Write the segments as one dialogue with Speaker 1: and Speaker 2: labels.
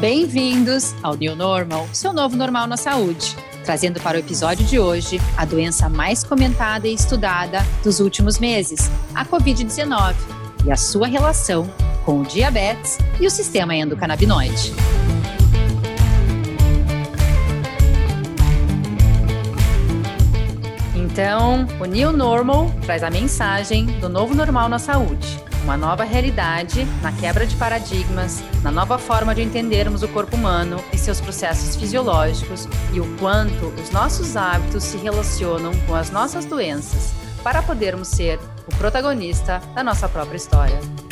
Speaker 1: Bem-vindos ao New Normal, seu novo normal na saúde. Trazendo para o episódio de hoje a doença mais comentada e estudada dos últimos meses, a Covid-19, e a sua relação com o diabetes e o sistema endocannabinoide. Então, o New Normal traz a mensagem do novo normal na saúde uma nova realidade na quebra de paradigmas, na nova forma de entendermos o corpo humano e seus processos fisiológicos e o quanto os nossos hábitos se relacionam com as nossas doenças para podermos ser o protagonista da nossa própria história.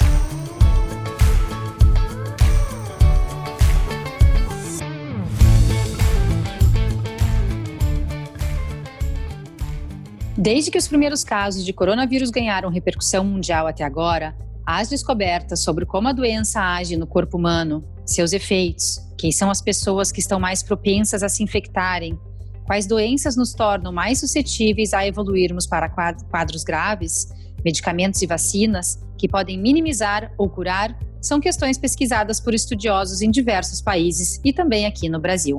Speaker 1: Desde que os primeiros casos de coronavírus ganharam repercussão mundial até agora, as descobertas sobre como a doença age no corpo humano, seus efeitos, quem são as pessoas que estão mais propensas a se infectarem, quais doenças nos tornam mais suscetíveis a evoluirmos para quadros graves, medicamentos e vacinas que podem minimizar ou curar, são questões pesquisadas por estudiosos em diversos países e também aqui no Brasil.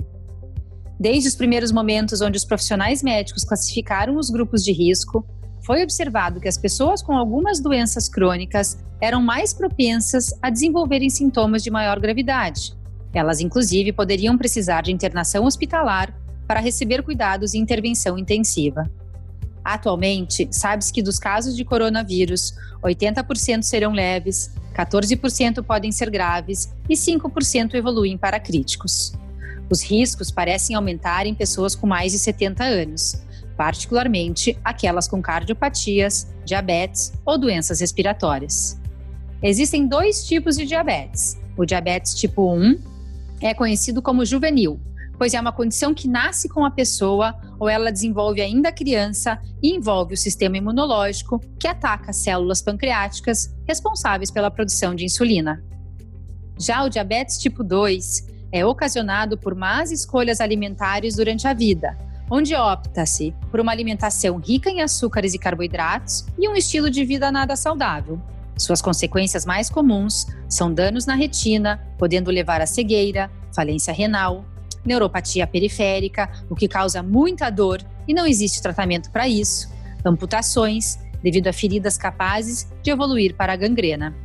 Speaker 1: Desde os primeiros momentos onde os profissionais médicos classificaram os grupos de risco, foi observado que as pessoas com algumas doenças crônicas eram mais propensas a desenvolverem sintomas de maior gravidade. Elas, inclusive, poderiam precisar de internação hospitalar para receber cuidados e intervenção intensiva. Atualmente, sabe-se que dos casos de coronavírus, 80% serão leves, 14% podem ser graves e 5% evoluem para críticos. Os riscos parecem aumentar em pessoas com mais de 70 anos, particularmente aquelas com cardiopatias, diabetes ou doenças respiratórias. Existem dois tipos de diabetes. O diabetes tipo 1 é conhecido como juvenil, pois é uma condição que nasce com a pessoa ou ela desenvolve ainda criança e envolve o sistema imunológico que ataca as células pancreáticas responsáveis pela produção de insulina. Já o diabetes tipo 2 é ocasionado por más escolhas alimentares durante a vida, onde opta-se por uma alimentação rica em açúcares e carboidratos e um estilo de vida nada saudável. Suas consequências mais comuns são danos na retina, podendo levar à cegueira, falência renal, neuropatia periférica, o que causa muita dor e não existe tratamento para isso, amputações, devido a feridas capazes de evoluir para a gangrena.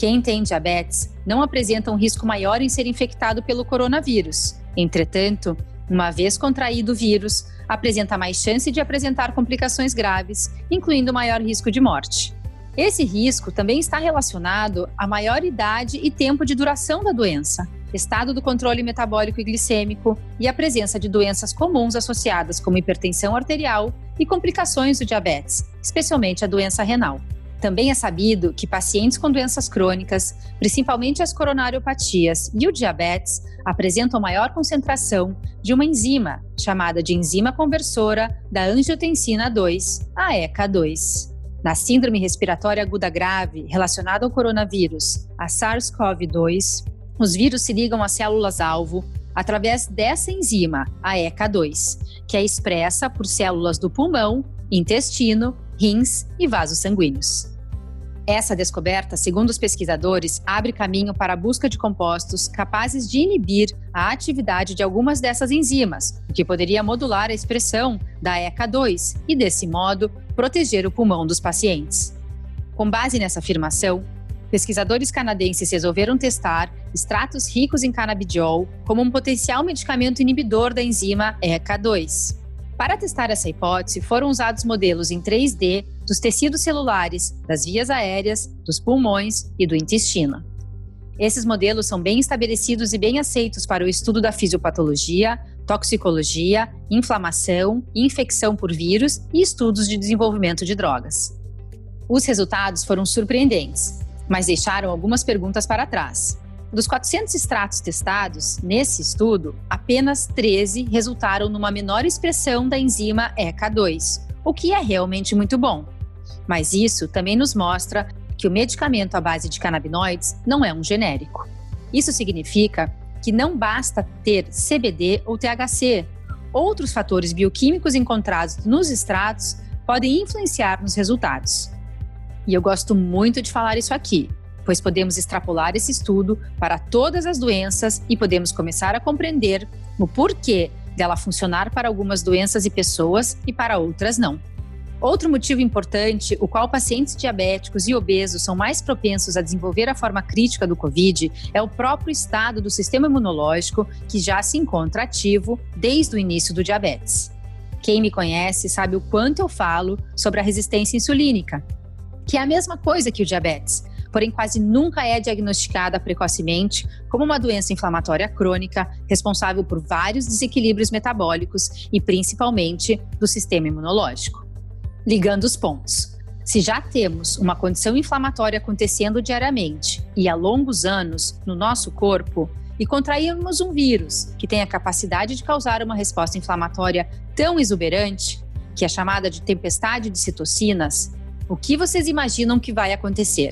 Speaker 1: Quem tem diabetes não apresenta um risco maior em ser infectado pelo coronavírus. Entretanto, uma vez contraído o vírus, apresenta mais chance de apresentar complicações graves, incluindo maior risco de morte. Esse risco também está relacionado à maior idade e tempo de duração da doença, estado do controle metabólico e glicêmico e a presença de doenças comuns associadas como hipertensão arterial e complicações do diabetes, especialmente a doença renal. Também é sabido que pacientes com doenças crônicas, principalmente as coronariopatias e o diabetes, apresentam maior concentração de uma enzima, chamada de enzima conversora da angiotensina 2, a ECA2. Na síndrome respiratória aguda grave relacionada ao coronavírus, a SARS-CoV-2, os vírus se ligam às células-alvo através dessa enzima, a ECA2, que é expressa por células do pulmão, intestino rins e vasos sanguíneos. Essa descoberta, segundo os pesquisadores, abre caminho para a busca de compostos capazes de inibir a atividade de algumas dessas enzimas, o que poderia modular a expressão da ECA2 e, desse modo, proteger o pulmão dos pacientes. Com base nessa afirmação, pesquisadores canadenses resolveram testar extratos ricos em canabidiol como um potencial medicamento inibidor da enzima ECA2. Para testar essa hipótese, foram usados modelos em 3D dos tecidos celulares, das vias aéreas, dos pulmões e do intestino. Esses modelos são bem estabelecidos e bem aceitos para o estudo da fisiopatologia, toxicologia, inflamação, infecção por vírus e estudos de desenvolvimento de drogas. Os resultados foram surpreendentes, mas deixaram algumas perguntas para trás. Dos 400 extratos testados, nesse estudo, apenas 13 resultaram numa menor expressão da enzima ECA2, o que é realmente muito bom. Mas isso também nos mostra que o medicamento à base de canabinoides não é um genérico. Isso significa que não basta ter CBD ou THC. Outros fatores bioquímicos encontrados nos extratos podem influenciar nos resultados. E eu gosto muito de falar isso aqui, pois podemos extrapolar esse estudo para todas as doenças e podemos começar a compreender o porquê dela funcionar para algumas doenças e pessoas e para outras não. Outro motivo importante, o qual pacientes diabéticos e obesos são mais propensos a desenvolver a forma crítica do Covid, é o próprio estado do sistema imunológico que já se encontra ativo desde o início do diabetes. Quem me conhece sabe o quanto eu falo sobre a resistência insulínica, que é a mesma coisa que o diabetes, porém quase nunca é diagnosticada precocemente como uma doença inflamatória crônica responsável por vários desequilíbrios metabólicos e principalmente do sistema imunológico. Ligando os pontos. Se já temos uma condição inflamatória acontecendo diariamente e há longos anos no nosso corpo, e contrairmos um vírus que tem a capacidade de causar uma resposta inflamatória tão exuberante, que é chamada de tempestade de citocinas, o que vocês imaginam que vai acontecer?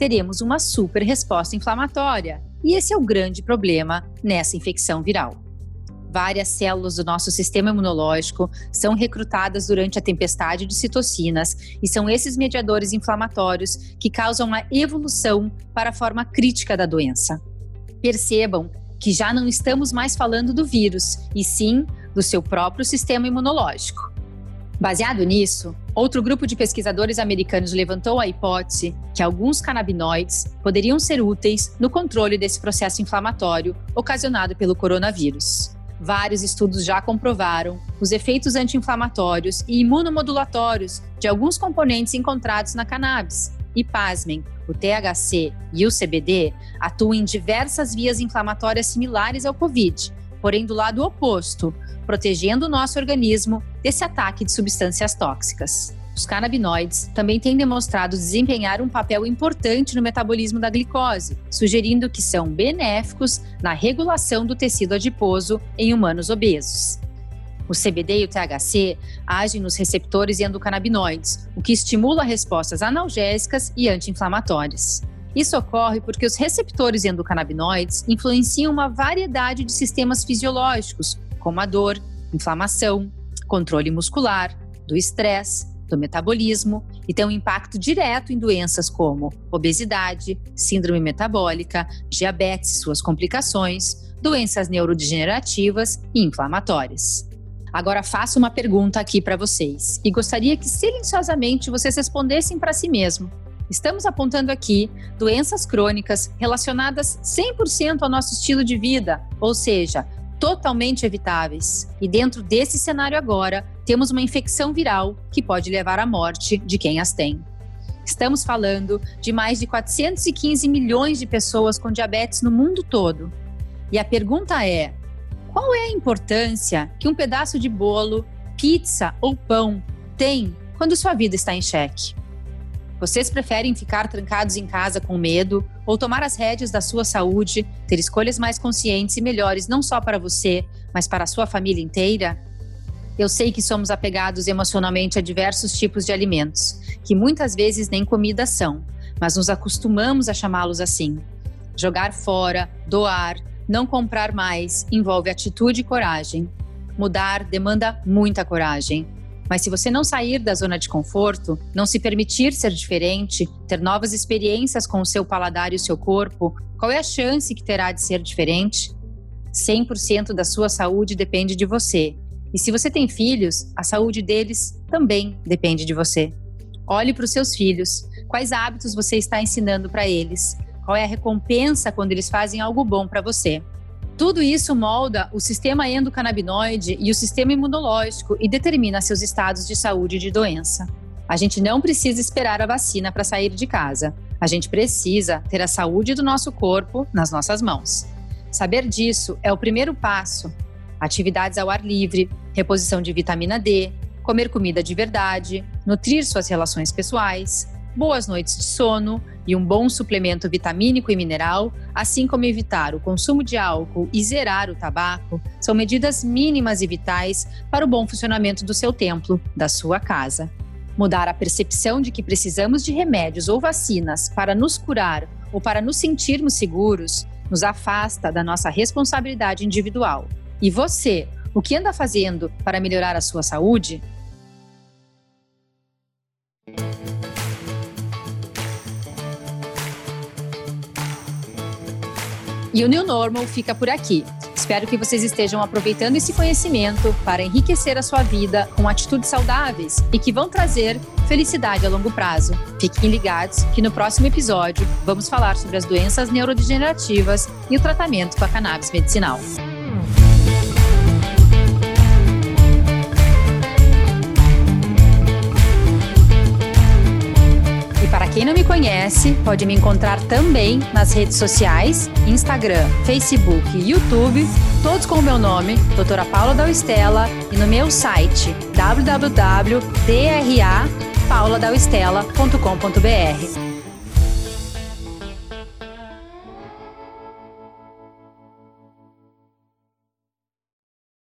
Speaker 1: Teremos uma super resposta inflamatória, e esse é o grande problema nessa infecção viral várias células do nosso sistema imunológico são recrutadas durante a tempestade de citocinas e são esses mediadores inflamatórios que causam a evolução para a forma crítica da doença. Percebam que já não estamos mais falando do vírus, e sim do seu próprio sistema imunológico. Baseado nisso, outro grupo de pesquisadores americanos levantou a hipótese que alguns canabinoides poderiam ser úteis no controle desse processo inflamatório ocasionado pelo coronavírus. Vários estudos já comprovaram os efeitos anti-inflamatórios e imunomodulatórios de alguns componentes encontrados na cannabis. E pasmem, o THC e o CBD atuam em diversas vias inflamatórias similares ao COVID, porém do lado oposto, protegendo o nosso organismo desse ataque de substâncias tóxicas. Os canabinoides também têm demonstrado desempenhar um papel importante no metabolismo da glicose, sugerindo que são benéficos na regulação do tecido adiposo em humanos obesos. O CBD e o THC agem nos receptores endocannabinoides, o que estimula respostas analgésicas e anti-inflamatórias. Isso ocorre porque os receptores endocannabinoides influenciam uma variedade de sistemas fisiológicos, como a dor, inflamação, controle muscular, do estresse, do metabolismo e tem um impacto direto em doenças como obesidade, síndrome metabólica, diabetes e suas complicações, doenças neurodegenerativas e inflamatórias. Agora faço uma pergunta aqui para vocês e gostaria que silenciosamente vocês respondessem para si mesmo. Estamos apontando aqui doenças crônicas relacionadas 100% ao nosso estilo de vida, ou seja, totalmente evitáveis. E dentro desse cenário agora, temos uma infecção viral que pode levar à morte de quem as tem. Estamos falando de mais de 415 milhões de pessoas com diabetes no mundo todo. E a pergunta é: qual é a importância que um pedaço de bolo, pizza ou pão tem quando sua vida está em xeque? Vocês preferem ficar trancados em casa com medo ou tomar as rédeas da sua saúde, ter escolhas mais conscientes e melhores não só para você, mas para a sua família inteira? Eu sei que somos apegados emocionalmente a diversos tipos de alimentos, que muitas vezes nem comida são, mas nos acostumamos a chamá-los assim. Jogar fora, doar, não comprar mais envolve atitude e coragem. Mudar demanda muita coragem, mas se você não sair da zona de conforto, não se permitir ser diferente, ter novas experiências com o seu paladar e o seu corpo, qual é a chance que terá de ser diferente? 100% da sua saúde depende de você. E se você tem filhos, a saúde deles também depende de você. Olhe para os seus filhos. Quais hábitos você está ensinando para eles? Qual é a recompensa quando eles fazem algo bom para você? Tudo isso molda o sistema endocannabinoide e o sistema imunológico e determina seus estados de saúde e de doença. A gente não precisa esperar a vacina para sair de casa. A gente precisa ter a saúde do nosso corpo nas nossas mãos. Saber disso é o primeiro passo. Atividades ao ar livre, reposição de vitamina D, comer comida de verdade, nutrir suas relações pessoais, boas noites de sono e um bom suplemento vitamínico e mineral, assim como evitar o consumo de álcool e zerar o tabaco, são medidas mínimas e vitais para o bom funcionamento do seu templo, da sua casa. Mudar a percepção de que precisamos de remédios ou vacinas para nos curar ou para nos sentirmos seguros nos afasta da nossa responsabilidade individual. E você, o que anda fazendo para melhorar a sua saúde? E o New Normal fica por aqui. Espero que vocês estejam aproveitando esse conhecimento para enriquecer a sua vida com atitudes saudáveis e que vão trazer felicidade a longo prazo. Fiquem ligados que no próximo episódio vamos falar sobre as doenças neurodegenerativas e o tratamento com a cannabis medicinal. Quem não me conhece, pode me encontrar também nas redes sociais, Instagram, Facebook e YouTube, todos com o meu nome, Doutora Paula Dalstella, e no meu site www.drapauladalstella.com.br.